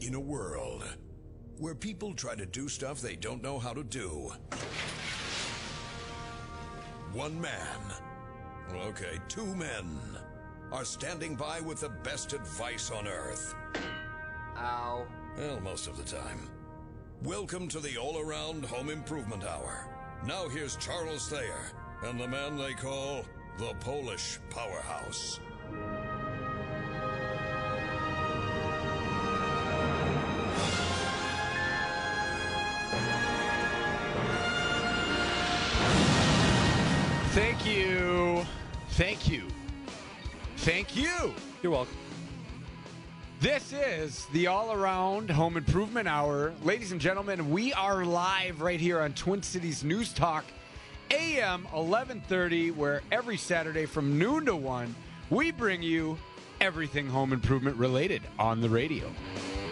In a world where people try to do stuff they don't know how to do, one man, okay, two men, are standing by with the best advice on earth. Ow. Well, most of the time. Welcome to the All Around Home Improvement Hour. Now here's Charles Thayer and the man they call the Polish Powerhouse. Thank you. Thank you. You're welcome. This is the All Around Home Improvement Hour. Ladies and gentlemen, we are live right here on Twin Cities News Talk, AM 1130, where every Saturday from noon to 1, we bring you everything home improvement related on the radio.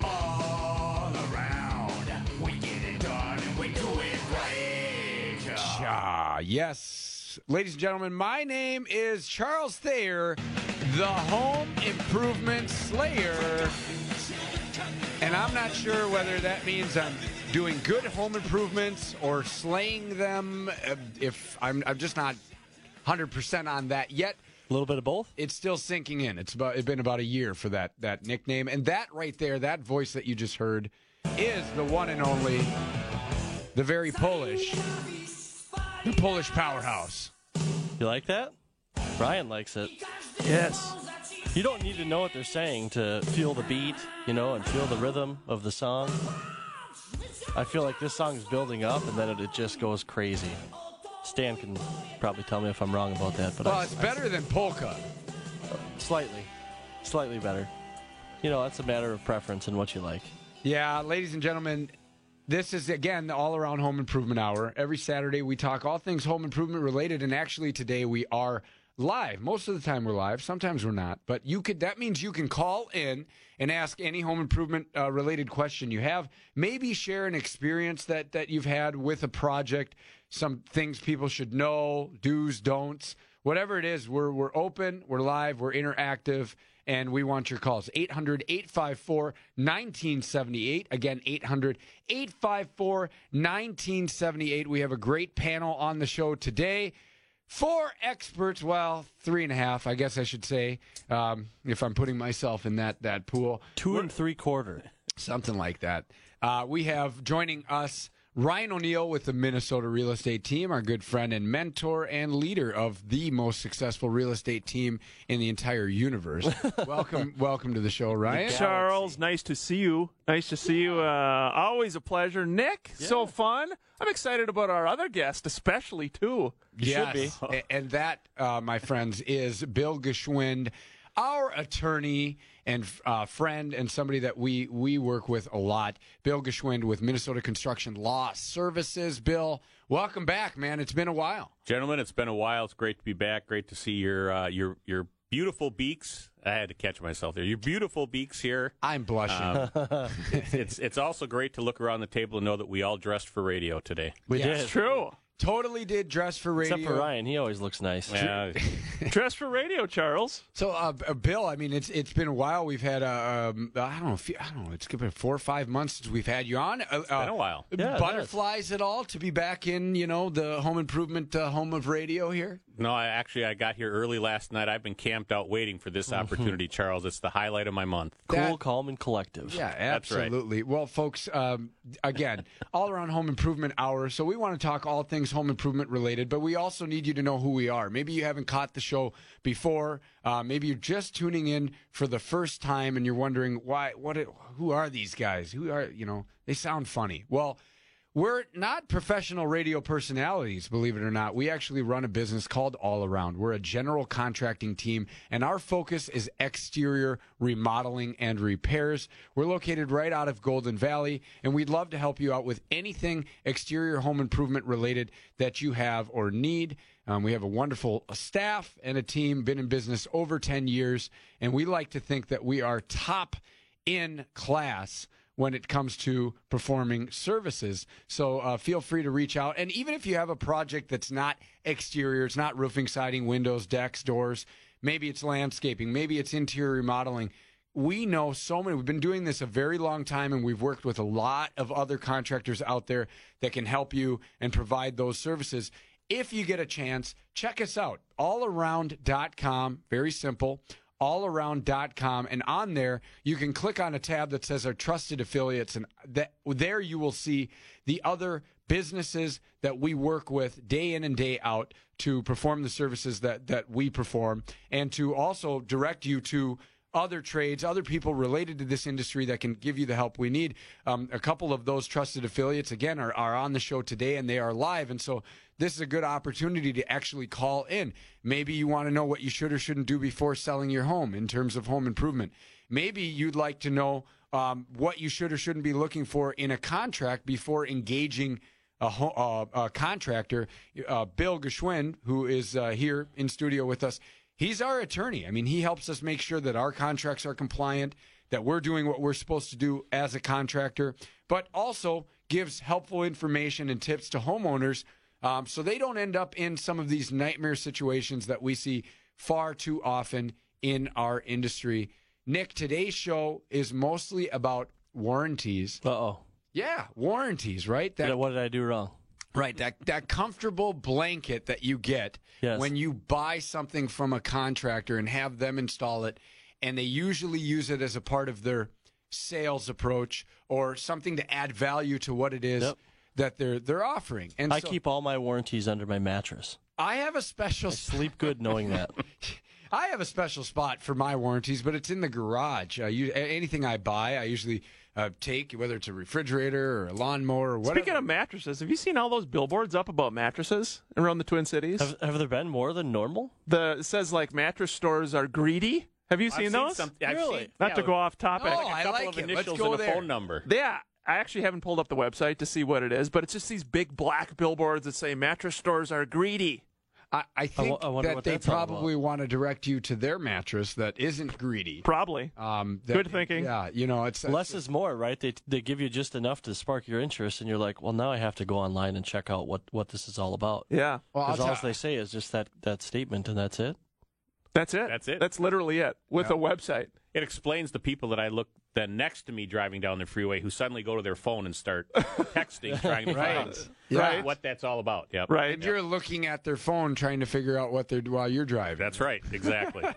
All around, we get it done and we do it right. Ah, yes. Ladies and gentlemen, my name is Charles Thayer, the Home Improvement Slayer. And I'm not sure whether that means I'm doing good home improvements or slaying them. uh, If I'm, I'm just not 100% on that yet. A little bit of both. It's still sinking in. It's about it's been about a year for that that nickname, and that right there, that voice that you just heard, is the one and only, the very Polish, the Polish powerhouse. You like that? Brian likes it. Yes. You don't need to know what they're saying to feel the beat, you know, and feel the rhythm of the song. I feel like this song is building up and then it, it just goes crazy. Stan can probably tell me if I'm wrong about that, but Well, I, it's better than polka. slightly, slightly better. You know, that's a matter of preference and what you like. Yeah, ladies and gentlemen, this is again the all around home improvement hour. Every Saturday we talk all things home improvement related, and actually today we are live. Most of the time we're live. Sometimes we're not, but you could. That means you can call in and ask any home improvement uh, related question you have. Maybe share an experience that that you've had with a project. Some things people should know, do's, don'ts, whatever it is. We're we're open. We're live. We're interactive and we want your calls. 800 854 1978 again 800 854 1978 we have a great panel on the show today four experts. Well three and a half i guess i should say um, if i'm putting myself in that that pool. Two and three quarter. something like that. Uh, we have joining us Ryan O'Neill with the Minnesota real estate team, our good friend and mentor and leader of the most successful real estate team in the entire universe. welcome, welcome to the show, Ryan. Charles, nice to see you. Nice to see you. Uh, always a pleasure. Nick, so fun. I'm excited about our other guest, especially too. yes, A- and that, uh, my friends, is Bill Geschwind, our attorney and uh, friend, and somebody that we we work with a lot. Bill Geschwind with Minnesota Construction Law Services. Bill, welcome back, man. It's been a while. Gentlemen, it's been a while. It's great to be back. Great to see your uh, your your beautiful beaks. I had to catch myself there. Your beautiful beaks here. I'm blushing. It's it's, it's also great to look around the table and know that we all dressed for radio today. We Yes. did. True. Totally did dress for radio. Except for Ryan, he always looks nice. Yeah, Dress for radio, Charles. So, uh, uh, Bill, I mean, it's it's been a while. We've had, uh, um, I don't know, if you- I don't know, it's been four or five months since we've had you on. Uh, it's been a while. Yeah, it butterflies at all to be back in, you know, the home improvement uh, home of radio here. no, I actually I got here early last night. I've been camped out waiting for this opportunity, Charles. It's the highlight of my month. Cool, That- calm, and collective. Yeah, That's right. absolutely. Well, folks, um, again, all around home improvement hour. So we want to talk all things home improvement related, but we also need you to know who we are. Maybe you haven't caught the show before. Uh, maybe you're just tuning in for the first time and you're wondering why. What? Who are these guys? Who are you know? They sound funny. Well. We're not professional radio personalities, believe it or not. We actually run a business called All Around. We're a general contracting team, and our focus is exterior remodeling and repairs. We're located right out of Golden Valley, and we'd love to help you out with anything exterior home improvement related that you have or need. Um, we have a wonderful staff and a team, been in business over 10 years, and we like to think that we are top in class when it comes to performing services. So uh, feel free to reach out. And even if you have a project that's not exterior, it's not roofing, siding, windows, decks, doors, maybe it's landscaping, maybe it's interior remodeling, we know so many. We've been doing this a very long time, and we've worked with a lot of other contractors out there that can help you and provide those services. If you get a chance, check us out. Allaround.com. Very simple. Allaround.com. And on there, you can click on a tab that says our trusted affiliates. And that, there you will see the other businesses that we work with day in and day out to perform the services that, that we perform and to also direct you to other trades, other people related to this industry that can give you the help we need. Um, a couple of those trusted affiliates, again, are, are on the show today and they are live. And so this is a good opportunity to actually call in. Maybe you want to know what you should or shouldn't do before selling your home in terms of home improvement. Maybe you'd like to know um, what you should or shouldn't be looking for in a contract before engaging a, uh, a contractor. Uh, Bill Geschwind, who is uh, here in studio with us, he's our attorney. I mean, he helps us make sure that our contracts are compliant, that we're doing what we're supposed to do as a contractor, but also gives helpful information and tips to homeowners um, so they don't end up in some of these nightmare situations that we see far too often in our industry. Nick, today's show is mostly about warranties. Uh oh. Yeah, warranties, right? That What did I do wrong? Right, that that comfortable blanket that you get Yes. when you buy something from a contractor and have them install it, and they usually use it as a part of their sales approach or something to add value to what it is Yep. that they're they're offering. And I so keep all my warranties under my mattress. I have a special Sleep good knowing that. I have a special spot for my warranties, but it's in the garage. Uh, you, anything I buy, I usually uh, take, whether it's a refrigerator or a lawnmower or whatever. Speaking of mattresses, have you seen all those billboards up about mattresses around the Twin Cities? Have, have there been more than normal? The it says like mattress stores are greedy. Have you I've seen seen those? some- I've Really? seen- Not yeah, to go off topic. No, a I couple like of it. Let's go and a there. phone number. Yeah, I actually haven't pulled up the website to see what it is, but it's just these big black billboards that say mattress stores are greedy. I, I think wo- I that they probably want to direct you to their mattress that isn't greedy. Probably. Um, that- Good thinking. Yeah, you know, it's Less is more, right? They they give you just enough to spark your interest, and you're like, well, now I have to go online and check out what, what this is all about. Yeah, Well, Because all tell- they say is just that, that statement, and that's it. that's it. That's it. That's literally it with a website. It explains the people that I look then next to me driving down the freeway who suddenly go to their phone and start texting, trying to Right. find Yeah. Right. what that's all about. Yep. Right. and you're looking at their phone trying to figure out what they're while you're driving. That's right. Exactly.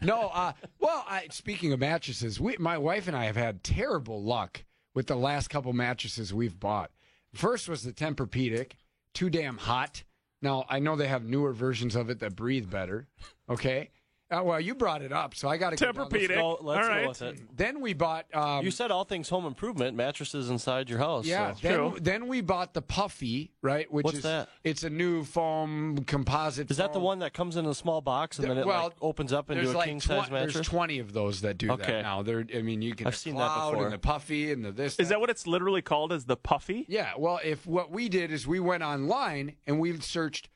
No, uh, well, I, speaking of mattresses, we, my wife and I have had terrible luck with the last couple mattresses we've bought. First was the Tempur-Pedic, too damn hot. Now I know they have newer versions of it that breathe better. Okay, uh, well you brought it up, so I got to Tempur-Pedic. Go, let's All right. go with it. Then we bought. Um, You said all things home improvement, mattresses inside your house. Yeah. so- Then, True. then we bought the Puffy, right? Which What's is that? it's a new foam composite. Is that the one that comes in a small box and then it well, like, opens up into there's a like king size mattress? There's twenty of those that do that Okay. now. There, I mean, you can. I've seen that before. And the Puffy and the this. Is that what it's literally called? As the puffy? Yeah. Well, if what we did is we went online and we searched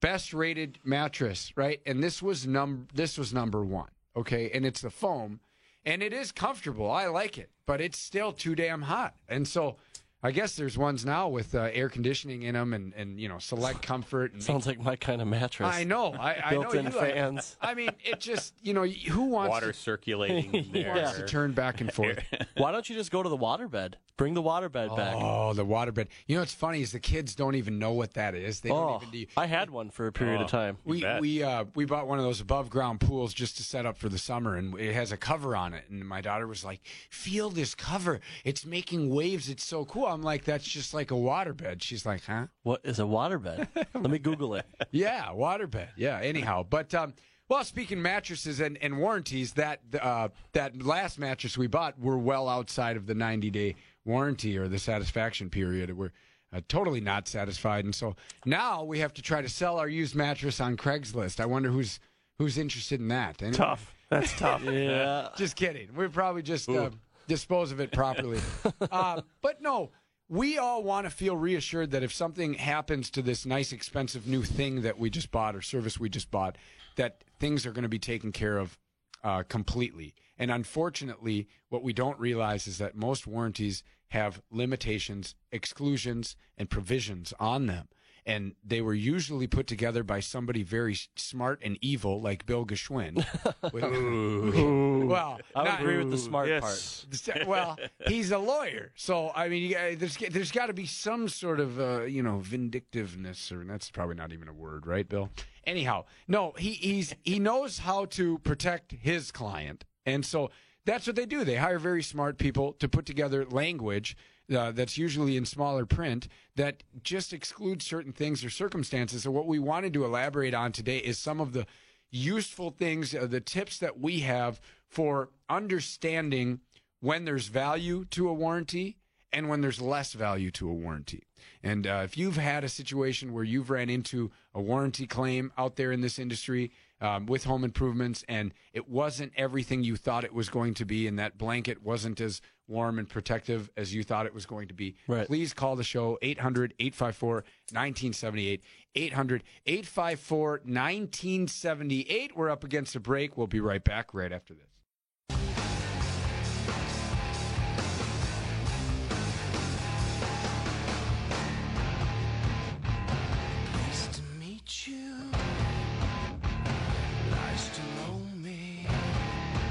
best rated mattress, right? And this was num this was number one. Okay, and it's the foam, and it is comfortable. I like it, but it's still too damn hot. And so, I guess there's ones now with uh, air conditioning in them and and you know select comfort. And Sounds like my kind of mattress. I know. I, I know Built-in you like- fans. I mean, it just you know who wants Water to, circulating in who there. wants to turn back and forth. Why don't you just go to the waterbed? Bring the waterbed back. Oh, the waterbed. You know what's funny is the kids don't even know what that is. They Oh, don't even. Do, I had one for a period of time. we bet. we uh, we bought one of those above ground pools just to set up for the summer, and it has a cover on it. And my daughter was like, "Feel this cover? It's making waves. It's so cool." I'm like, "That's just like a waterbed." She's like, "Huh?" What is a waterbed? Let me Google it. Yeah, waterbed. Yeah. Anyhow, but um, well, speaking mattresses and, and warranties, that uh, that last mattress we bought were well outside of the 90 day warranty or the satisfaction period. We're uh, totally not satisfied, and so now we have to try to sell our used mattress on Craigslist. I wonder who's who's interested in that. Anyway, Tough. That's tough. Yeah. Just kidding. We'll probably just uh, dispose of it properly. uh, but no, we all want to feel reassured that if something happens to this nice, expensive new thing that we just bought or service we just bought, that things are going to be taken care of uh, completely. And unfortunately, what we don't realize is that most warranties have limitations, exclusions, and provisions on them. and they were usually put together by somebody very smart and evil, like Bill Geschwind. With- well, I not- agree with the smart yes. well, he's a lawyer, so I mean, you there's there's got to be some sort of uh, you know vindictiveness, or that's probably not even a word, right, Bill? Anyhow, no, he he's he knows how to protect his client, and so that's what they do. They hire very smart people to put together language uh, that's usually in smaller print that just excludes certain things or circumstances. So what we wanted to elaborate on today is some of the useful things, uh, the tips that we have for understanding when there's value to a warranty and when there's less value to a warranty. And uh, if you've had a situation where you've ran into a warranty claim out there in this industry um, with home improvements and it wasn't everything you thought it was going to be, and that blanket wasn't as warm and protective as you thought it was going to be, Right. please call the show 800 854 1978. 800 854 1978. We're up against a break. We'll be right back right after this.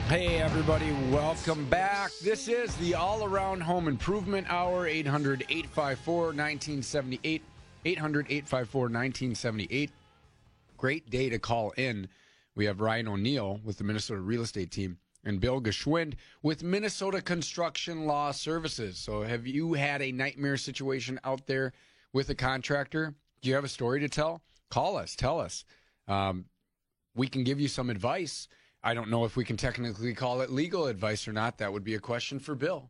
Hey, everybody, welcome back. This is the All Around Home Improvement Hour, 800 854 1978. 800 854 1978. Great day to call in. We have Ryan O'Neill with the Minnesota Real Estate Team and Bill Geschwind with Minnesota Construction Law Services. So, have you had a nightmare situation out there with a contractor? Do you have a story to tell? Call us, tell us. Um, we can give you some advice. I don't know if we can technically call it legal advice or not. That would be a question for Bill.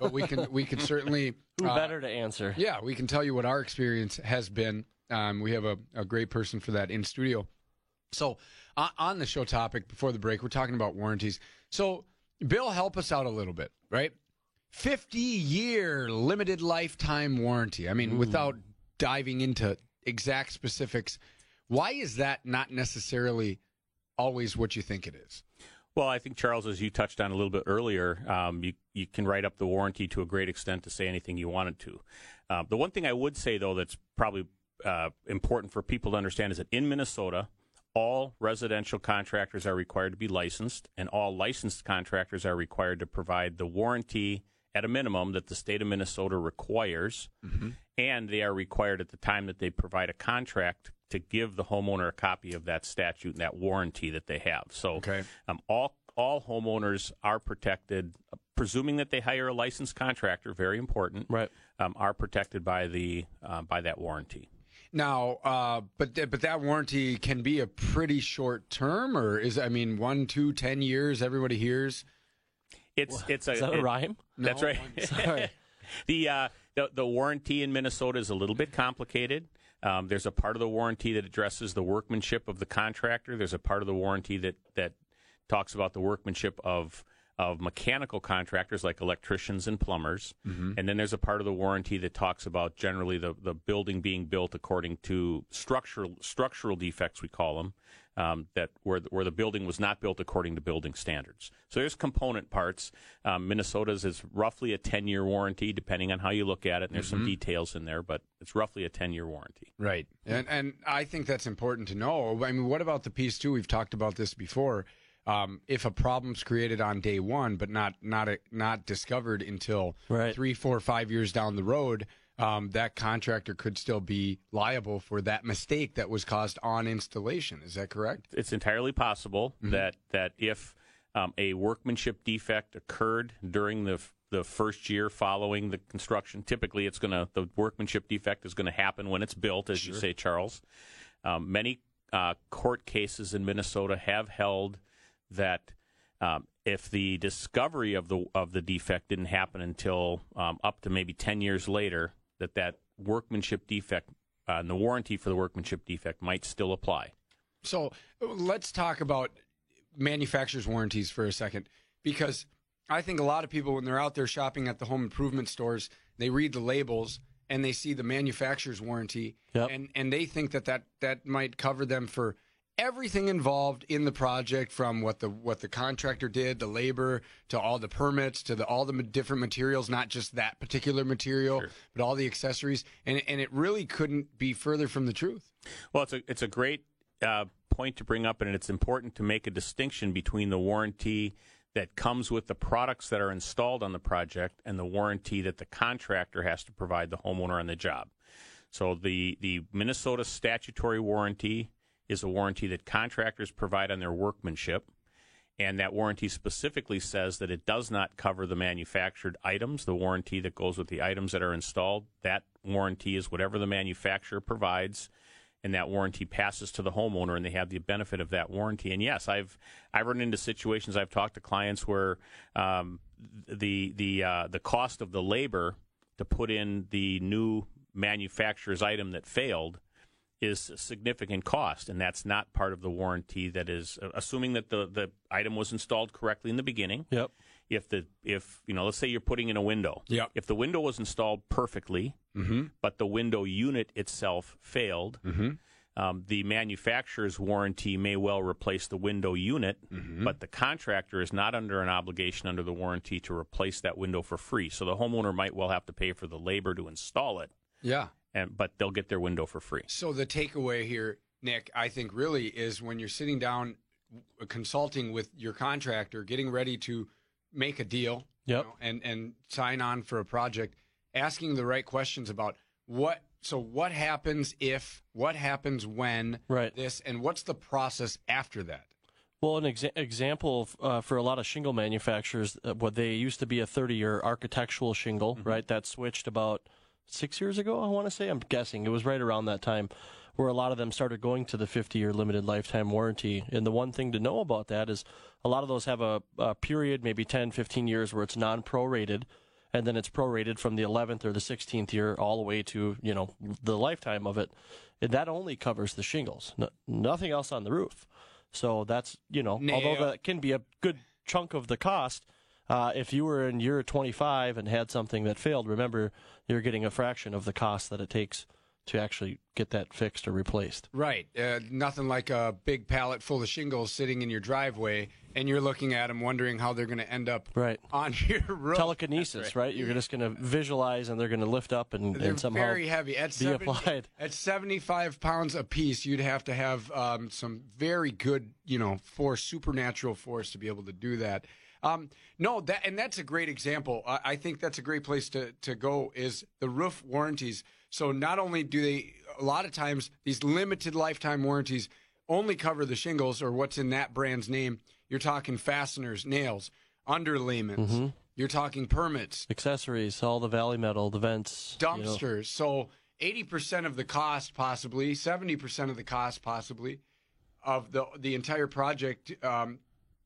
but we can we can certainly Who uh, better to answer? yeah, we can tell you what our experience has been. Um, we have a, a great person for that in studio. So, uh, on the show topic before the break, we're talking about warranties. So, Bill, help us out a little bit, right? 50 year limited lifetime warranty. I mean, without diving into exact specifics, why is that not necessarily always what you think it is? Well, I think Charles, as you touched on a little bit earlier, um, you you can write up the warranty to a great extent to say anything you wanted to. Uh, the one thing I would say though that's probably uh, important for people to understand is that in Minnesota, all residential contractors are required to be licensed, and all licensed contractors are required to provide the warranty at a minimum that the state of Minnesota requires, and they are required at the time that they provide a contract to give the homeowner a copy of that statute and that warranty that they have. So, Okay. um, all all homeowners are protected, presuming that they hire a licensed contractor. Very important, Right. Um, are protected by the uh, by that warranty. Now, uh, but th- but that warranty can be a pretty short term, or is I mean one, two, ten years? Everybody hears. It's it's a Is that a it- rhyme? That's No, right. Sorry. the, uh, the the warranty in Minnesota is a little bit complicated. Um, there's a part of the warranty that addresses the workmanship of the contractor. There's a part of the warranty that that talks about the workmanship of of mechanical contractors like electricians and plumbers. And then there's a part of the warranty that talks about generally the, the building being built according to structural structural defects we call them. Um, that where the, where the building was not built according to building standards. So there's component parts. Um, Minnesota's is roughly a 10 year warranty, depending on how you look at it. And there's some details in there, but it's roughly a 10 year warranty. Right. And and I think that's important to know. I mean, what about the piece too? We've talked about this before. Um, if a problem's created on day one, but not not not discovered until Right. three, four, five years down the road, um, that contractor could still be liable for that mistake that was caused on installation. Is that correct? It's entirely possible that that if um, a workmanship defect occurred during the the first year following the construction, typically it's going to the workmanship defect is going to happen when it's built, as you say, Charles. Um, many uh, court cases in Minnesota have held that um, if the discovery of the of the defect didn't happen until um, up to maybe ten years later, that that workmanship defect uh, and the warranty for the workmanship defect might still apply. So let's talk about manufacturers' warranties for a second, because I think a lot of people, when they're out there shopping at the home improvement stores, they read the labels and they see the manufacturer's warranty, Yep. and and they think that, that that might cover them for everything involved in the project from what the what the contractor did, the labor, to all the permits, to the all the different materials, not just that particular material, but all the accessories, and and it really couldn't be further from the truth. Well, it's a it's a great uh, point to bring up, and it's important to make a distinction between the warranty that comes with the products that are installed on the project and the warranty that the contractor has to provide the homeowner on the job. So the the Minnesota statutory warranty is a warranty that contractors provide on their workmanship. And that warranty specifically says that it does not cover the manufactured items, the warranty that goes with the items that are installed. That warranty is whatever the manufacturer provides, and that warranty passes to the homeowner, and they have the benefit of that warranty. And yes, I've I've run into situations. I've talked to clients where um, the the uh, the cost of the labor to put in the new manufacturer's item that failed is a significant cost, and that's not part of the warranty. That is, uh, assuming that the, the item was installed correctly in the beginning. Yep. If the if you know, let's say you're putting in a window. Yep. If the window was installed perfectly, but the window unit itself failed, um, the manufacturer's warranty may well replace the window unit, but the contractor is not under an obligation under the warranty to replace that window for free. So the homeowner might well have to pay for the labor to install it, Yeah. And but they'll get their window for free. So the takeaway here, Nick, I think really is when you're sitting down consulting with your contractor, getting ready to make a deal, you know, and and sign on for a project, asking the right questions about what. So what happens if? What happens when? Right. This and what's the process after that? Well, an exa- example of, uh, for a lot of shingle manufacturers, uh, what they used to be a 30-year architectural shingle, right? That switched about six years ago. I want to say. I'm guessing it was right around that time, where a lot of them started going to the 50-year limited lifetime warranty. And the one thing to know about that is a lot of those have a, a period, maybe 10, 15 years, where it's non-prorated. And then it's prorated from the 11th or the 16th year all the way to you know the lifetime of it. And that only covers the shingles, no, nothing else on the roof. So that's you know, although that can be a good chunk of the cost. Uh, if you were in year 25 and had something that failed, remember you're getting a fraction of the cost that it takes to actually get that fixed or replaced. Right. Uh, nothing like a big pallet full of shingles sitting in your driveway, and you're looking at them, wondering how they're going to end up Right. on your roof. Telekinesis, right. You're just going to visualize and they're going to lift up and, and somehow very heavy. At, be 70 applied. at 75 pounds a piece, you'd have to have um, some very good, you know, force, supernatural force to be able to do that. Um, no, that and that's a great example. I, I think that's a great place to, to go is the roof warranties. So not only do they, a lot of times, these limited lifetime warranties only cover the shingles or what's in that brand's name. You're talking fasteners, nails, underlayments. Mm-hmm. You're talking permits, accessories, all the valley metal, the vents, you know. dumpsters. So 80% of the cost, possibly 70% of the cost, possibly of the the entire project um,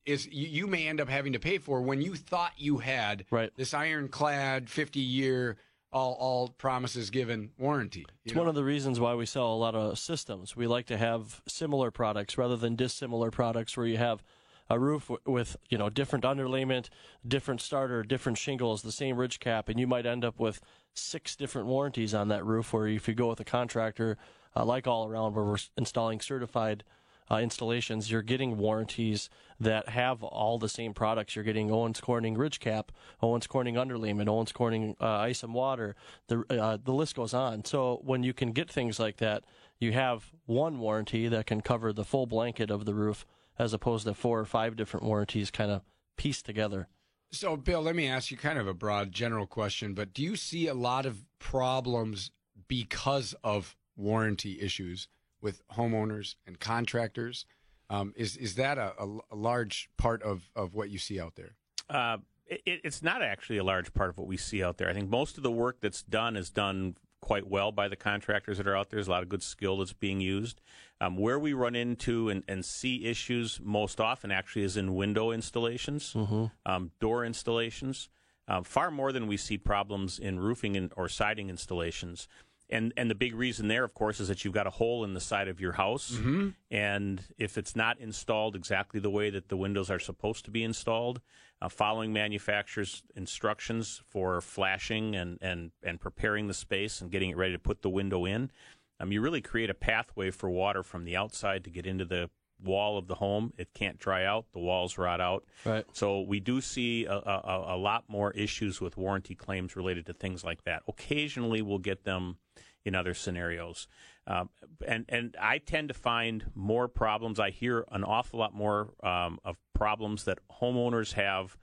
is you, you may end up having to pay for when you thought you had Right. this ironclad 50 year all all promises given warranty. It's know? one of the reasons why we sell a lot of systems. We like to have similar products rather than dissimilar products where you have a roof w- with, you know, different underlayment, different starter, different shingles, the same ridge cap, and you might end up with six different warranties on that roof where if you go with a contractor uh, like All Around where we're installing certified uh, installations, you're getting warranties that have all the same products. You're getting Owens Corning ridge cap, Owens Corning underlayment, Owens Corning uh, ice and water. The uh, the list goes on. So when you can get things like that, you have one warranty that can cover the full blanket of the roof, as opposed to four or five different warranties kind of pieced together. So, Bill, let me ask you kind of a broad general question, but do you see a lot of problems because of warranty issues with homeowners and contractors? Um, is is that a, a, a large part of, of what you see out there? Uh, it, it's not actually a large part of what we see out there. I think most of the work that's done is done quite well by the contractors that are out there. There's a lot of good skill that's being used. Um, where we run into and, and see issues most often actually is in window installations, um, door installations, uh, far more than we see problems in roofing and, or siding installations. And and the big reason there, of course, is that you've got a hole in the side of your house, and if it's not installed exactly the way that the windows are supposed to be installed, uh, following manufacturer's instructions for flashing and, and, and preparing the space and getting it ready to put the window in, um, you really create a pathway for water from the outside to get into the wall of the home. It can't dry out. The walls rot out. Right. So we do see a, a, a lot more issues with warranty claims related to things like that. Occasionally, we'll get them in other scenarios. Um, and and I tend to find more problems. I hear an awful lot more um, of problems that homeowners have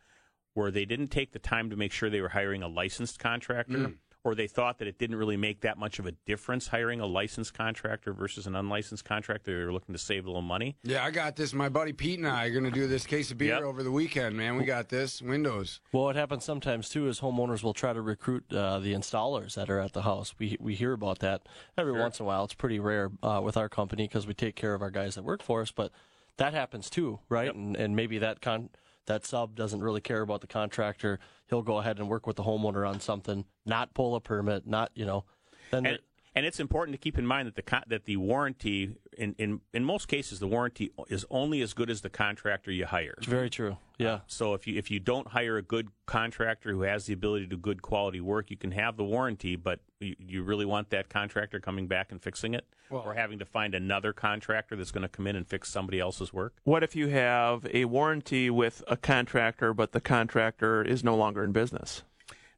where they didn't take the time to make sure they were hiring a licensed contractor. Or they thought that it didn't really make that much of a difference hiring a licensed contractor versus an unlicensed contractor. They were looking to save a little money. Yeah, I got this. My buddy Pete and I are going to do this case of beer Yep. over the weekend, man. We got this. Windows. Well, what happens sometimes too is homeowners will try to recruit uh, the installers that are at the house. We we hear about that every once in a while. It's pretty rare uh, with our company because we take care of our guys that work for us, but that happens too, right? And and maybe that con that sub doesn't really care about the contractor. He'll go ahead and work with the homeowner on something, not pull a permit, not you know. Then And, and it's important to keep in mind that the con- that the warranty in, in in most cases the warranty is only as good as the contractor you hire. it's very true. Yeah. So if you if you don't hire a good contractor who has the ability to do good quality work, you can have the warranty, but you, you really want that contractor coming back and fixing it, or having to find another contractor that's going to come in and fix somebody else's work. What if you have a warranty with a contractor, but the contractor is no longer in business?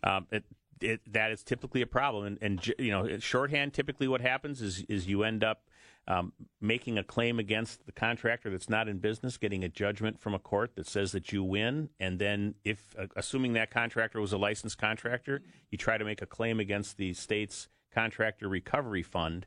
Um, it, it, that is typically a problem, and, and you know, shorthand. Typically, what happens is is you end up um, making a claim against the contractor that's not in business, getting a judgment from a court that says that you win, and then if uh, assuming that contractor was a licensed contractor, you try to make a claim against the state's contractor recovery fund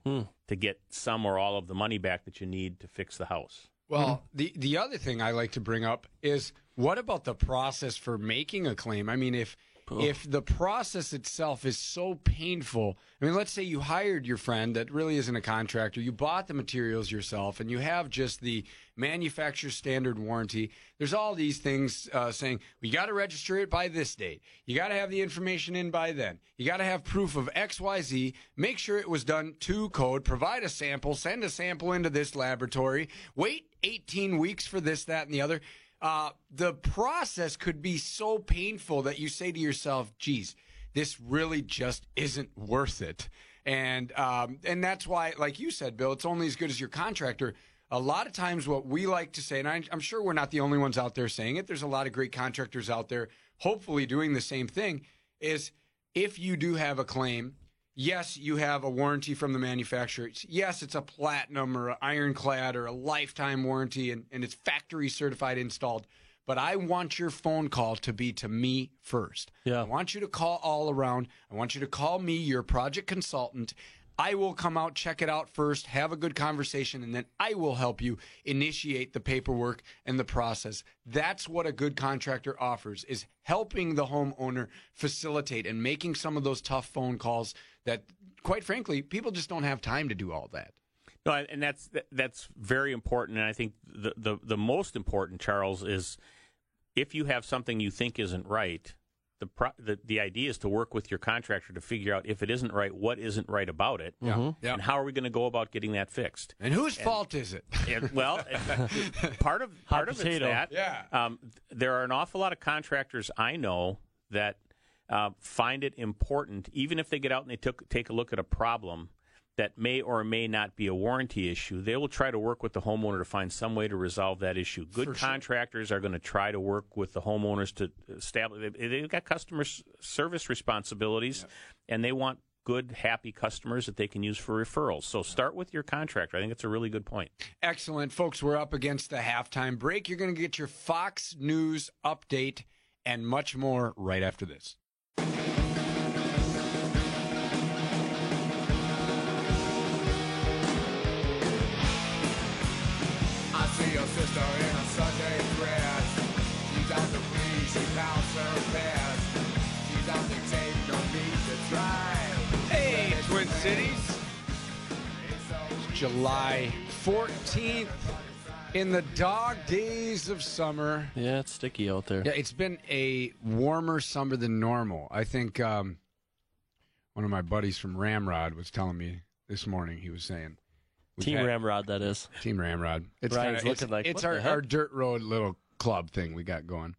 to get some or all of the money back that you need to fix the house. Well, the the other thing I like to bring up is what about the process for making a claim? I mean, if if the process itself is so painful, I mean, let's say you hired your friend that really isn't a contractor, you bought the materials yourself, and you have just the manufacturer standard warranty. There's all these things uh, saying we got to register it by this date. You got to have the information in by then. You got to have proof of X, Y, Z. Make sure it was done to code. Provide a sample. Send a sample into this laboratory. Wait 18 weeks for this, that, and the other. Uh, the process could be so painful that you say to yourself, geez, this really just isn't worth it. And um, and that's why, like you said, Bill, it's only as good as your contractor. A lot of times, what we like to say, and I, I'm sure we're not the only ones out there saying it. There's a lot of great contractors out there, hopefully doing the same thing. Is if you do have a claim, yes, you have a warranty from the manufacturer. Yes, it's a platinum or an ironclad or a lifetime warranty, and, and it's factory certified installed. But I want your phone call to be to me first. Yeah. I want you to call all around. I want you to call me, your project consultant. I will come out, check it out first, have a good conversation, and then I will help you initiate the paperwork and the process. That's what a good contractor offers is helping the homeowner facilitate and making some of those tough phone calls that quite frankly, people just don't have time to do all that. No, and that's that's very important. And I think the, the the most important, Charles, is if you have something you think isn't right, the pro, the the idea is to work with your contractor to figure out if it isn't right, what isn't right about it, Yeah. and how are we going to go about getting that fixed. And whose fault is it? And, well, it- part of part of it's that. Yeah. Um, there are an awful lot of contractors I know that uh, find it important, even if they get out and they took, take a look at a problem that may or may not be a warranty issue, they will try to work with the homeowner to find some way to resolve that issue. Good contractors are going to try to work with the homeowners to establish. they- They've got customer service responsibilities, and they want good, happy customers that they can use for referrals. So start with your contractor. I think it's a really good point. Excellent. Folks, we're up against the halftime break. You're going to get your Fox News update and much more right after this. July 14th in the dog days of summer. Yeah, it's sticky out there. Yeah, it's been a warmer summer than normal. I think um, one of my buddies from Ramrod was telling me this morning. He was saying, we've Team had- Ramrod, that is. Team Ramrod. It's Brian's kinda, it's, like, it's what our, the heck? our dirt road little club thing we got going.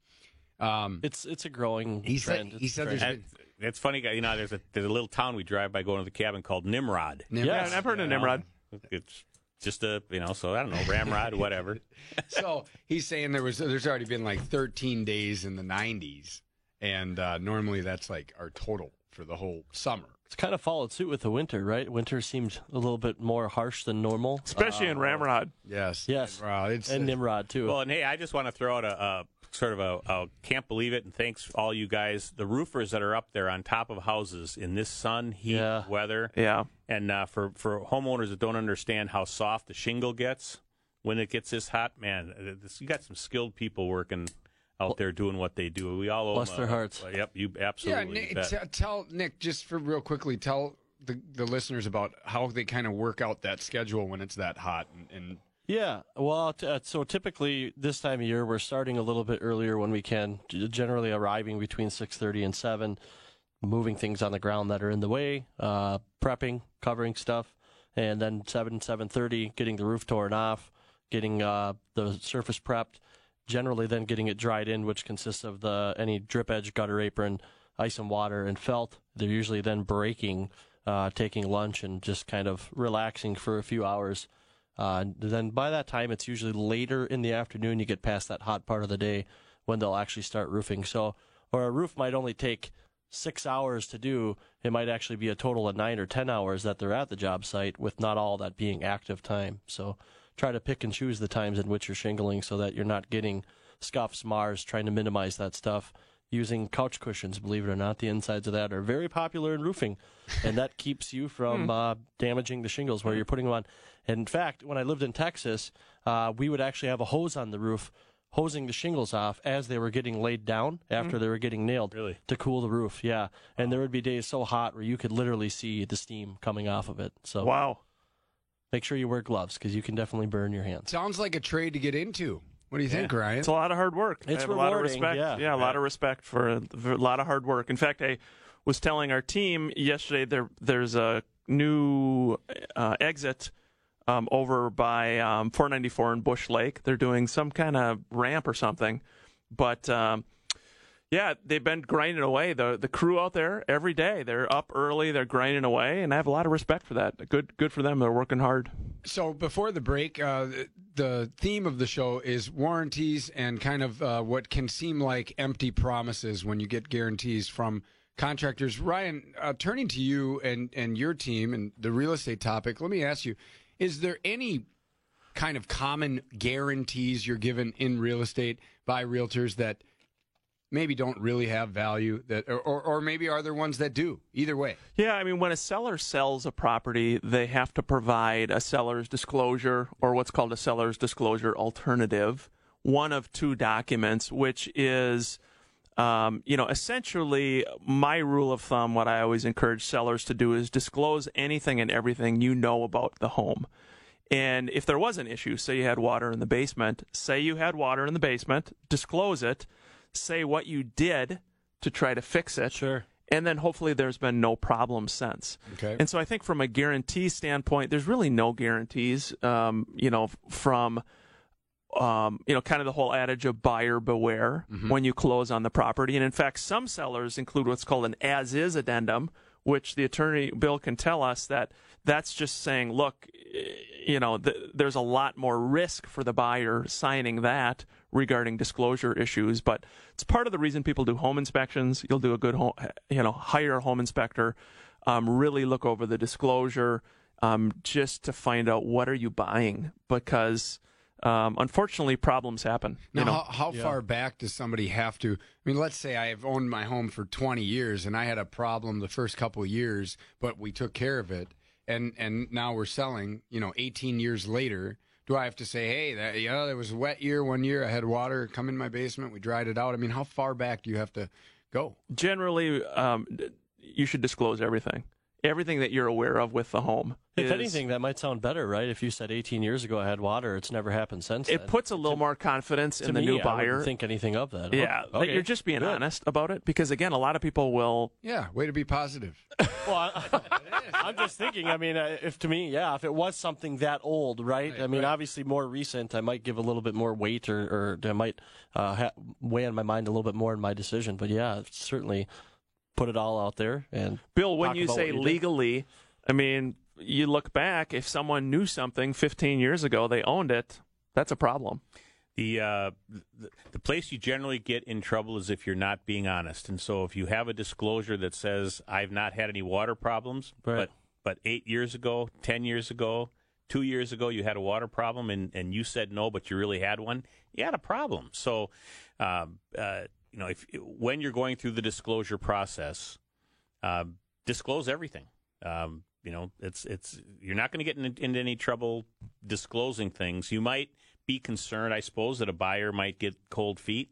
Um, It's it's a growing He said- trend. he It's said a there's trend. been- And it's funny, you know. There's a there's a little town we drive by going to the cabin called Nimrod. Nimrod. Yeah, I've heard of Nimrod. It's just a you know. So I don't know, ramrod, whatever. so he's saying there was there's already been like 13 days in the 90s, and uh, normally that's like our total for the whole summer. It's kind of followed suit with the winter, right? Winter seemed a little bit more harsh than normal. Especially in Ramrod. Yes. Yes. Wow. It's, and Nimrod too. Well, and hey, I just want to throw out a, a sort of a, a can't believe it, and thanks all you guys, the roofers that are up there on top of houses in this sun, heat, Yeah. weather, Yeah. and uh, for for homeowners that don't understand how soft the shingle gets when it gets this hot, man, this, you got some skilled people working out there doing what they do. We all owe Bless them their a- hearts. Yep, you yeah. absolutely. Nick, bet. t- tell Nick just for real quickly. Tell the the listeners about how they kind of work out that schedule when it's that hot and. and Yeah, well, uh, so typically this time of year we're starting a little bit earlier when we can, generally arriving between 6:30 and 7, moving things on the ground that are in the way, uh, prepping, covering stuff, and then 7 7:30 getting the roof torn off, getting uh, the surface prepped, generally then getting it dried in, which consists of the any drip edge gutter apron, ice and water, and felt. They're usually then breaking, uh, taking lunch, and just kind of relaxing for a few hours. Uh, then by that time, it's usually later in the afternoon. You get past that hot part of the day when they'll actually start roofing. So, or a roof might only take six hours to do. It might actually be a total of nine or ten hours that they're at the job site, with not all that being active time. So, try to pick and choose the times in which you're shingling so that you're not getting scuffs, mars, trying to minimize that stuff. Using couch cushions, believe it or not, the insides of that are very popular in roofing, and that keeps you from uh, damaging the shingles where you're putting them on. And in fact, when I lived in Texas, uh, we would actually have a hose on the roof, hosing the shingles off as they were getting laid down after they were getting nailed Really? to cool the roof. Yeah, and there would be days so hot where you could literally see the steam coming off of it. So Wow. make sure you wear gloves because you can definitely burn your hands. sounds like a trade to get into. What do you think, Ryan? It's a lot of hard work. It's I have a lot of respect. yeah. a lot of respect for, for a lot of hard work. In fact, I was telling our team yesterday there there's a new uh, exit um, over by um, 494 in Bush Lake. They're doing some kind of ramp or something, but. Um, yeah, they've been grinding away. The the crew out there every day. They're up early. They're grinding away, and I have a lot of respect for that. Good good for them. They're working hard. So before the break, uh, the theme of the show is warranties and kind of uh, what can seem like empty promises when you get guarantees from contractors. Ryan, uh, turning to you and, and your team and the real estate topic, let me ask you: Is there any kind of common guarantees you're given in real estate by realtors that maybe don't really have value that or, or, maybe are there ones that do? Either way. Yeah, I mean, when a seller sells a property, they have to provide a seller's disclosure or what's called a seller's disclosure alternative, one of two documents, which is, um, you know, essentially my rule of thumb, what I always encourage sellers to do is disclose anything and everything you know about the home. And if there was an issue, say you had water in the basement, say you had water in the basement, disclose it, say what you did to try to fix it Sure. and then hopefully there's been no problem since. Okay. And so I think from a guarantee standpoint, there's really no guarantees. Um, you know, from um, you know, kind of the whole adage of buyer beware when you close on the property. And in fact, some sellers include what's called an as-is addendum, which the attorney Bill can tell us that that's just saying, look, eh, you know, th- there's a lot more risk for the buyer signing that regarding disclosure issues. But it's part of the reason people do home inspections. You'll do a good home, you know, hire a home inspector, um, really look over the disclosure, um, just to find out what are you buying because. Um, unfortunately, problems happen. Now, you know, how, how far back does somebody have to? I mean, let's say I have owned my home for 20 years and I had a problem the first couple of years, but we took care of it, and and now we're selling. You know, 18 years later, do I have to say, hey, that you know, there was a wet year one year. I had water come in my basement. We dried it out. I mean, how far back do you have to go? generally, um, you should disclose everything, everything that you're aware of with the home. If is- anything, that might sound better, right? If you said 18 years ago I had water, it's never happened since it then. puts a little more confidence to in the me, new I buyer. wouldn't think anything of that. yeah, Oh, that okay. you're just being Good. honest about it because again, a lot of people will. Yeah, way to be positive. Well, I, I'm just thinking. I mean, uh, if to me, yeah, if it was something that old, right? I mean, obviously more recent, I might give a little bit more weight, or, or I might uh, ha- weigh on my mind a little bit more in my decision. But yeah, certainly put it all out there. And Bill, when Talk you about say what you did. legally, I mean you look back, if someone knew something 15 years ago, they owned it. That's a problem. The, uh, the the place you generally get in trouble is if you're not being honest. And so if you have a disclosure that says I've not had any water problems, Right. but but 8 years ago, 10 years ago, 2 years ago you had a water problem and and you said no but you really had one, you had a problem. So um, uh, you know, if when you're going through the disclosure process, uh, disclose everything. Um, you know, it's it's you're not going to get in, into any trouble disclosing things. You might be concerned, I suppose, that a buyer might get cold feet.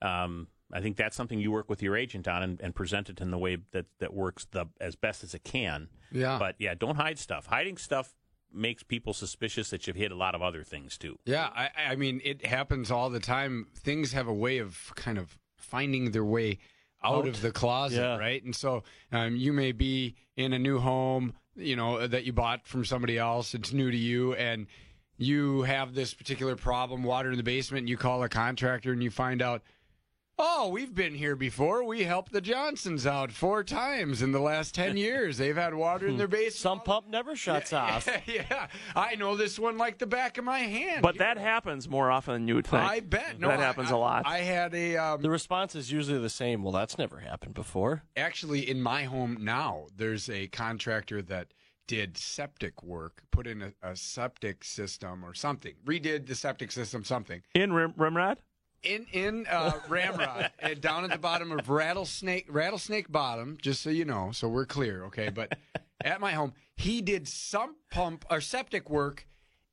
Um, I think that's something you work with your agent on and, and present it in the way that, that works the as best as it can. Yeah. But yeah, don't hide stuff. Hiding stuff makes people suspicious that you've hit a lot of other things too. Yeah, I, I mean, it happens all the time. Things have a way of kind of finding their way out, Out. of the closet, Yeah. right? And so um, you may be in a new home, you know, that you bought from somebody else. It's new to you, and you have this particular problem, water in the basement, and you call a contractor and you find out. Oh, we've been here before. We helped the Johnsons out four times in the last 10 years. They've had water in their basement. Some pump never shuts off. yeah, I know this one like the back of my hand. But that happens more often than you would think. I bet. No, that I- happens I- a lot. I had a um, The response is usually the same. Well, that's never happened before. actually in my home now. There's a contractor that did septic work, put in a, a septic system or something, redid the septic system, something in Rim- Rimrod? In in uh, Ramrod uh, down at the bottom of Rattlesnake Rattlesnake Bottom. Just so you know, so we're clear, okay? But at my home, he did sump pump or septic work.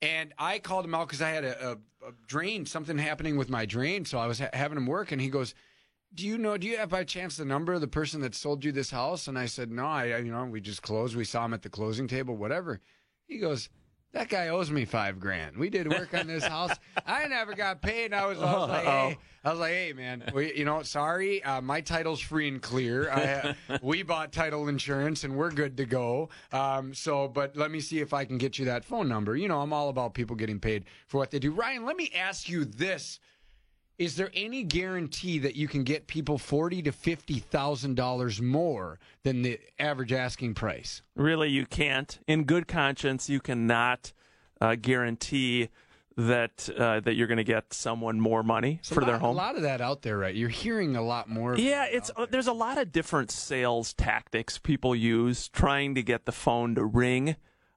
And I called him out because I had a, a, a drain, something happening with my drain. So I was ha- having him work, and he goes, do you know? Do you have by chance the number of the person that sold you this house? And I said, no. I you know, we just closed. We saw him at the closing table. Whatever. He goes, that guy owes me five grand. We did work on this house. I never got paid. I was, I was like, hey, I was like, hey, man, we, you know, sorry, uh, my title's free and clear. I, uh, we bought title insurance and we're good to go. Um, so, but let me see if I can get you that phone number. You know, I'm all about people getting paid for what they do. Ryan, let me ask you this. Is there any guarantee that you can get people forty to fifty thousand dollars more than the average asking price? Really, you can't. In good conscience, you cannot uh, guarantee that uh, that you're going to get someone more money for their home. A lot of that out there, right? You're hearing a lot more. Yeah, it's uh, there. there's a lot of different sales tactics people use trying to get the phone to ring,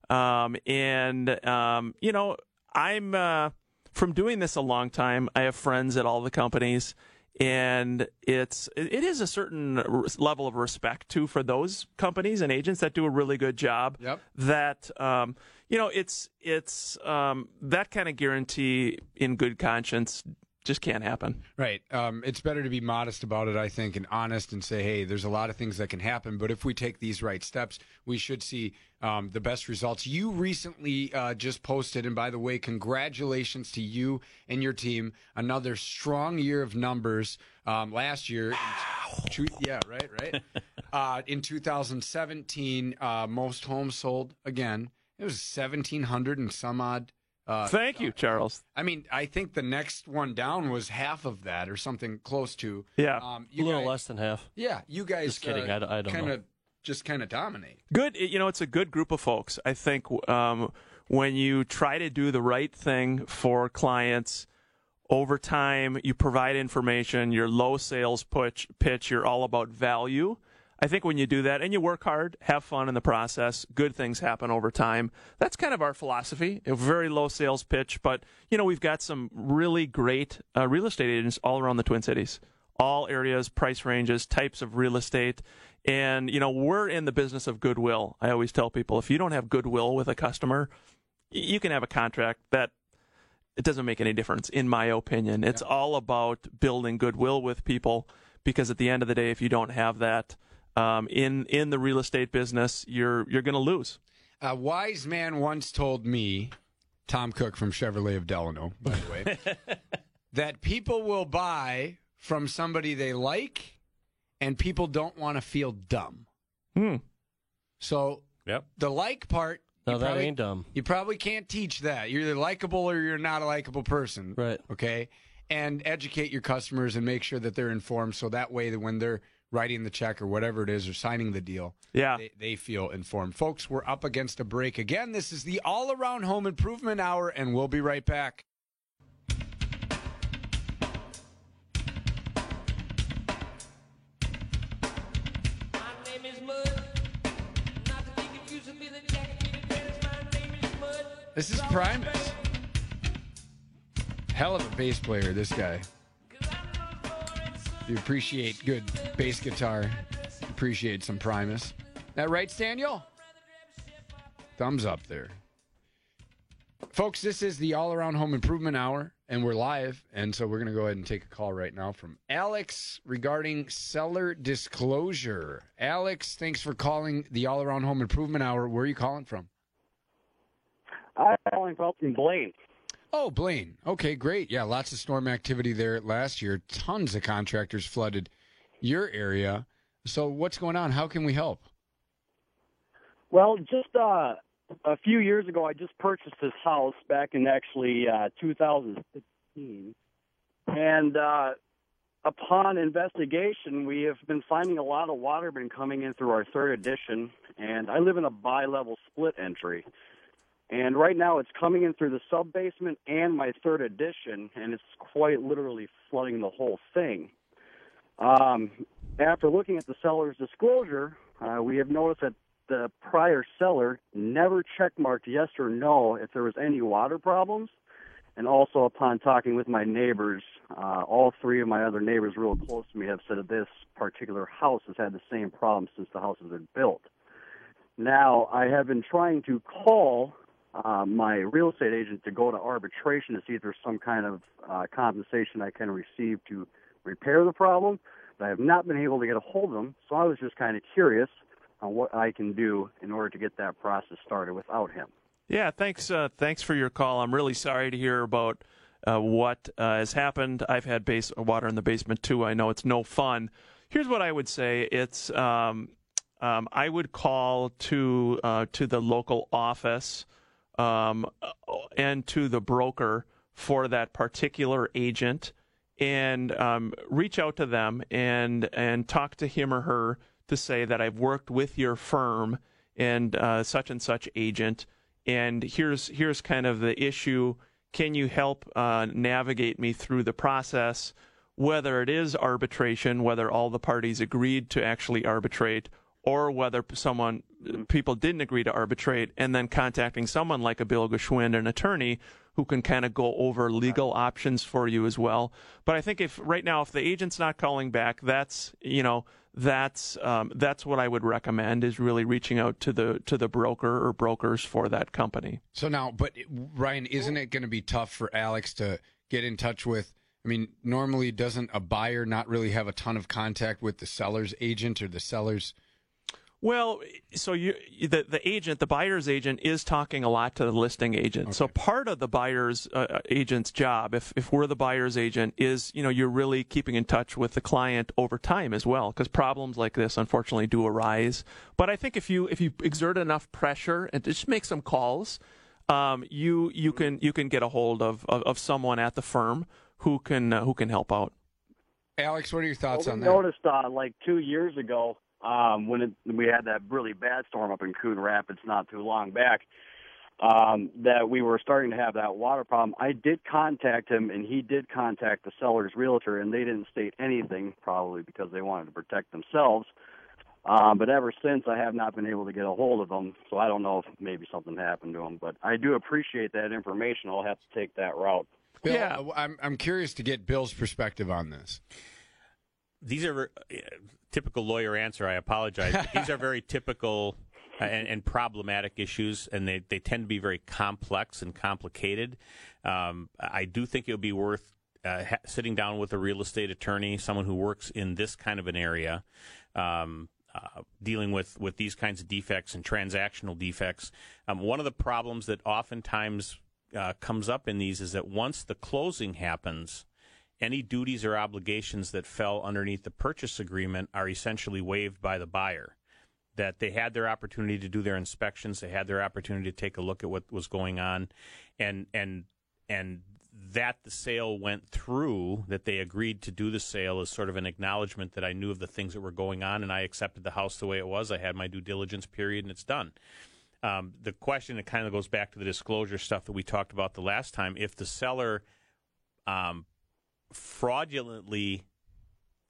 um, and um, you know I'm uh, from doing this a long time. I have friends at all the companies, and it's it is a certain level of respect too for those companies and agents that do a really good job. Yep. That um, you know it's it's um, that kind of guarantee in good conscience just can't happen. Right. Um, it's better to be modest about it, I think, and honest and say, hey, there's a lot of things that can happen, but if we take these right steps, we should see um, the best results. You recently uh, just posted, and by the way, congratulations to you and your team. Another strong year of numbers. Um, last year, two, yeah, right, right. uh, in 2017, uh, most homes sold again. It was 1,700 and some odd. Uh, Thank you, Charles. I mean, I think the next one down was half of that or something close to. Yeah. Um, A little guys, less than half. Yeah, you guys. Just kidding, I d- I don't kind know. of just kind of dominate. good you know it's a good group of folks i think um, when you try to do the right thing for clients over time you provide information your low sales pitch pitch you're all about value i think when you do that and you work hard have fun in the process good things happen over time that's kind of our philosophy a very low sales pitch but you know we've got some really great uh, real estate agents all around the twin cities all areas, price ranges, types of real estate. And, you know, we're in the business of goodwill. I always tell people if you don't have goodwill with a customer, you can have a contract that it doesn't make any difference, in my opinion. It's all about building goodwill with people because at the end of the day, if you don't have that um, in in the real estate business, you're you're going to lose. A wise man once told me, Tom Cook from Chevrolet of Delano, by the way, that people will buy from somebody they like, and people don't want to feel dumb. Hmm. So Yep. the like part. No, you that probably- ain't dumb. You probably can't teach that. You're either likable or you're not a likable person. Right. Okay. and educate your customers and make sure that they're informed so that way that when they're writing the check or whatever it is or signing the deal, Yeah. they, they feel informed. Folks, we're up against a break again. This is the All Around Home Improvement Hour, and we'll be right back. My name is Mud. Not to be confused with the jacket fitted tennis. My name is Mud. This is Primus. Hell of a bass player, this guy. You appreciate good bass guitar. Appreciate some Primus. That right, Daniel? Thumbs up there. Folks, this is the All Around Home Improvement Hour, and we're live. And so we're going to go ahead and take a call right now from Alex regarding seller disclosure. Alex, thanks for calling the All Around Home Improvement Hour. Where are you calling from? I'm calling from Blaine. Oh, Blaine. Okay, great. Yeah, lots of storm activity there last year. Tons of contractors flooded your area. So, what's going on? How can we help? Well, just uh, a few years ago, I just purchased this house back in actually uh, 2016, and uh, upon investigation, we have been finding a lot of water been coming in through our third addition, and I live in a bi-level split entry. And right now, it's coming in through the sub basement and my third addition, and it's quite literally flooding the whole thing. Um, after looking at the seller's disclosure, uh, we have noticed that the prior seller never checkmarked yes or no if there was any water problems. And also, upon talking with my neighbors, uh, all three of my other neighbors, real close to me, have said that this particular house has had the same problem since the house has been built. Now, I have been trying to call uh, my real estate agent to go to arbitration to see if there's some kind of uh, compensation I can receive to repair the problem, but I have not been able to get a hold of them, So I was just kind of curious on what I can do in order to get that process started without him. Yeah, thanks. Uh, thanks for your call. I'm really sorry to hear about uh, what uh, has happened. I've had base water in the basement too. I know it's no fun. Here's what I would say: It's um, um, I would call to to the local office um, and to the broker for that particular agent, and um, reach out to them and and talk to him or her to say that I've worked with your firm and uh, such and such agent and here's here's kind of the issue. Can you help uh, navigate me through the process? Whether it is arbitration, whether all the parties agreed to actually arbitrate, or whether someone people didn't agree to arbitrate, and then contacting someone like a Bill Geschwind, an attorney, who can kind of go over legal options for you as well. But I think if right now, if the agent's not calling back, that's you know that's um, that's what I would recommend is really reaching out to the to the broker or brokers for that company. So now, but Ryan, isn't it going to be tough for Alex to get in touch with? I mean, normally doesn't a buyer not really have a ton of contact with the seller's agent or the seller's? Well, so you the the agent, the buyer's agent, is talking a lot to the listing agent. So part of the buyer's uh, agent's job, if if we're the buyer's agent, is you know you're really keeping in touch with the client over time as well, because problems like this unfortunately do arise. But I think if you if you exert enough pressure and just make some calls, um, you you can you can get a hold of, of, of someone at the firm who can uh, who can help out. Alex, what are your thoughts well, on we that? noticed uh, like two years ago um, when it, we had that really bad storm up in Coon Rapids not too long back, um, that we were starting to have that water problem. I did contact him, and he did contact the seller's realtor, and they didn't state anything, probably because they wanted to protect themselves. Um, but ever since, I have not been able to get a hold of them, so I don't know if maybe something happened to them. But I do appreciate that information. I'll have to take that route. Bill, Yeah. I'm I'm curious to get Bill's perspective on this. These are uh, typical lawyer answer. I apologize. But these are very typical uh, and, and problematic issues, and they, they tend to be very complex and complicated. Um, I do think it would be worth uh, ha- sitting down with a real estate attorney, someone who works in this kind of an area. Um, uh, dealing with, with these kinds of defects and transactional defects. Um, one of the problems that oftentimes uh, comes up in these is that once the closing happens, any duties or obligations that fell underneath the purchase agreement are essentially waived by the buyer. That they had their opportunity to do their inspections, they had their opportunity to take a look at what was going on, and and and that the sale went through, that they agreed to do the sale, is sort of an acknowledgement that I knew of the things that were going on, and I accepted the house the way it was. I had my due diligence period, and it's done. Um, the question that kind of goes back to the disclosure stuff that we talked about the last time. If the seller um, fraudulently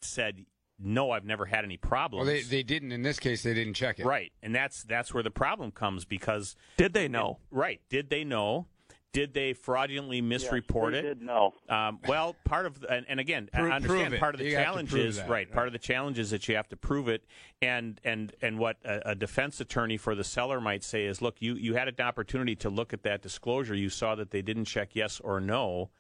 said, "No, I've never had any problems," Well, they, they didn't in this case. They didn't check it. right, and that's that's where the problem comes because Did they know? right, did they know? Did they fraudulently misreport they it? did know. Um, well, part of and, and again, I understand prove it. part of the You challenge is that, right. Part right. of the challenge is that you have to prove it, and and and what a, a defense attorney for the seller might say is, look, you you had an opportunity to look at that disclosure. You saw that they didn't check yes or no,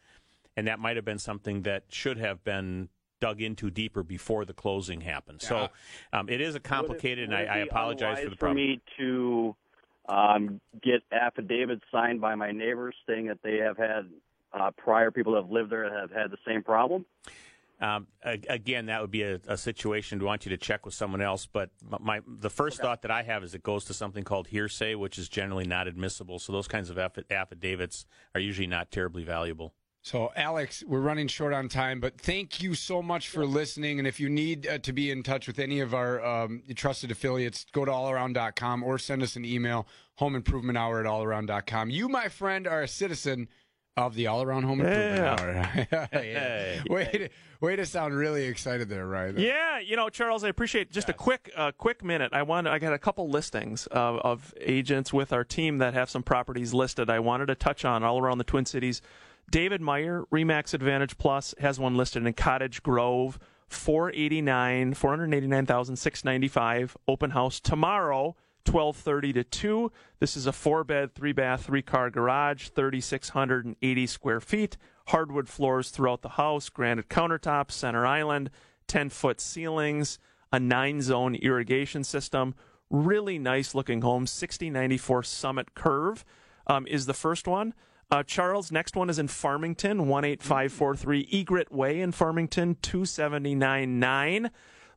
and that might have been something that should have been dug into deeper before the closing happened. So um, it is a complicated, Would it- and I, I would apologize for the problem. For me to um, get affidavits signed by my neighbors saying that they have had uh, prior people that have lived there have had the same problem. Um, again, that would be a, a situation to want you to check with someone else. But my the first thought that I have is it goes to something called hearsay, which is generally not admissible. So those kinds of affi- affidavits are usually not terribly valuable. So, Alex, we're running short on time, but thank you so much for listening. And if you need uh, to be in touch with any of our um, trusted affiliates, go to allaround.com or send us an email, homeimprovementhour at allaround.com. You, my friend, are a citizen of the All Around Home Improvement Hour. Hey. way, to, way to sound really excited there, Ryan. Yeah, you know, Charles, I appreciate just a quick, uh, quick minute. I want, I got a couple listings of, of agents with our team that have some properties listed. I wanted to touch on all around the Twin Cities. David Meyer, Remax Advantage Plus, has one listed in Cottage Grove, four eighty nine, four hundred eighty nine thousand six ninety five. Open house tomorrow. 1230 to 2. This is a four bed, three bath, three car garage, 3,680 square feet, hardwood floors throughout the house, granite countertops, center island, 10 foot ceilings, a nine zone irrigation system. Really nice looking home. 6094 Summit Curve um, is the first one. Uh, Charles, next one is in Farmington, 18543 Egret Way in Farmington, 279.9.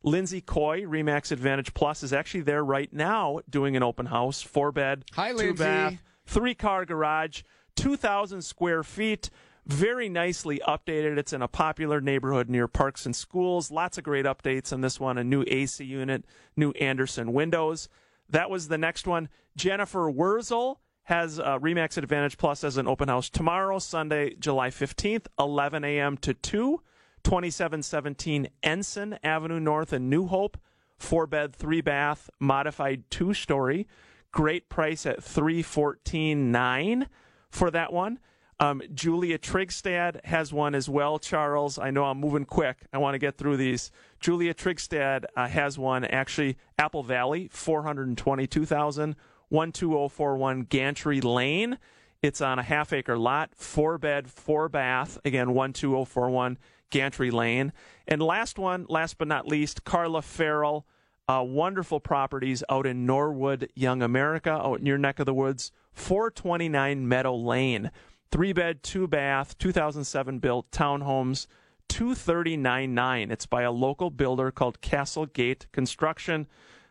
Lindsay Coy, Remax Advantage Plus, is actually there right now doing an open house. Four bed, Hi, two Lindsay. bath, three car garage, 2,000 square feet. Very nicely updated. It's in a popular neighborhood near parks and schools. Lots of great updates on this one. A new AC unit, new Andersen windows. That was the next one. Jennifer Wurzel has uh, Remax Advantage Plus as an open house tomorrow, Sunday, July 15th, 11 a.m. to 2. 2717 Ensign Avenue North in New Hope. Four bed, three bath, modified two story. Great price at 314.9 for that one. Um, Julia Trigstad has one as well, Charles. I know I'm moving quick. I want to get through these. Julia Trigstad uh, has one, actually, Apple Valley, 422000 12041 Gantry Lane. It's on a half acre lot, four bed, four bath. Again, 12041 Gantry Lane. And last one, last but not least, Carla Farrell. Uh, wonderful properties out in Norwood, Young America, out in your neck of the woods. 429 Meadow Lane. Three bed, two bath, 2007 built townhomes, 239.9. It's by a local builder called Castle Gate Construction.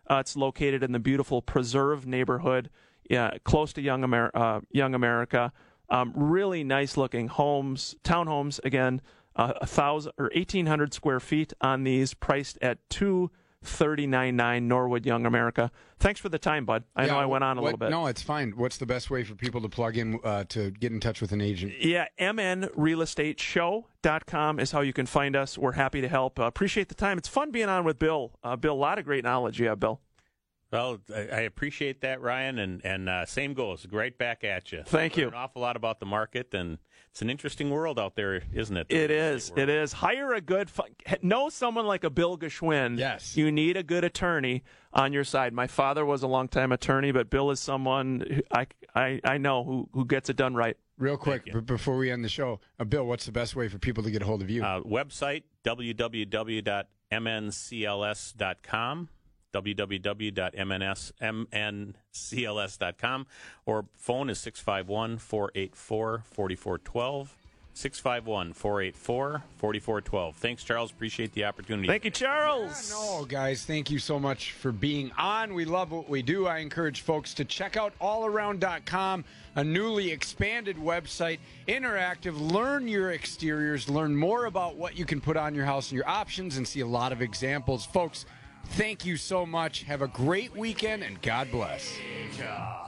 Uh, it's located in the beautiful Preserve neighborhood, yeah, close to Young, Amer- uh, Young America. Um, really nice looking homes, townhomes again, uh, a thousand or eighteen hundred square feet on these, priced at two thirty nine nine Norwood Young America. Thanks for the time, bud. I know I went on a what- little bit. No, it's fine. What's the best way for people to plug in uh, to get in touch with an agent? Yeah, mnrealestateshow.com is how you can find us. We're happy to help. Uh, appreciate the time. It's fun being on with Bill. Uh, Bill, a lot of great knowledge. Yeah, Bill. Well, I, I appreciate that, Ryan, and and uh, same goes. Right back at you. Thank you. An awful lot about the market, and it's an interesting world out there, isn't it? It is. It is. Hire a good, know someone like a Bill Geschwind. Yes. You need a good attorney on your side. My father was a longtime attorney, but Bill is someone I, I, I know who, who gets it done right. Real quick, b- before we end the show, uh, Bill, what's the best way for people to get a hold of you? Uh, website www.mncls.com www.mncls.com or phone is 651-484-4412 651 484 4412. Thanks, Charles. Appreciate the opportunity. Thank you, Charles. No, guys, thank you so much for being on. We love what we do. I encourage folks to check out allaround.com, a newly expanded website, interactive. Learn your exteriors, learn more about what you can put on your house and your options, and see a lot of examples. Folks, thank you so much. Have a great weekend, and God bless.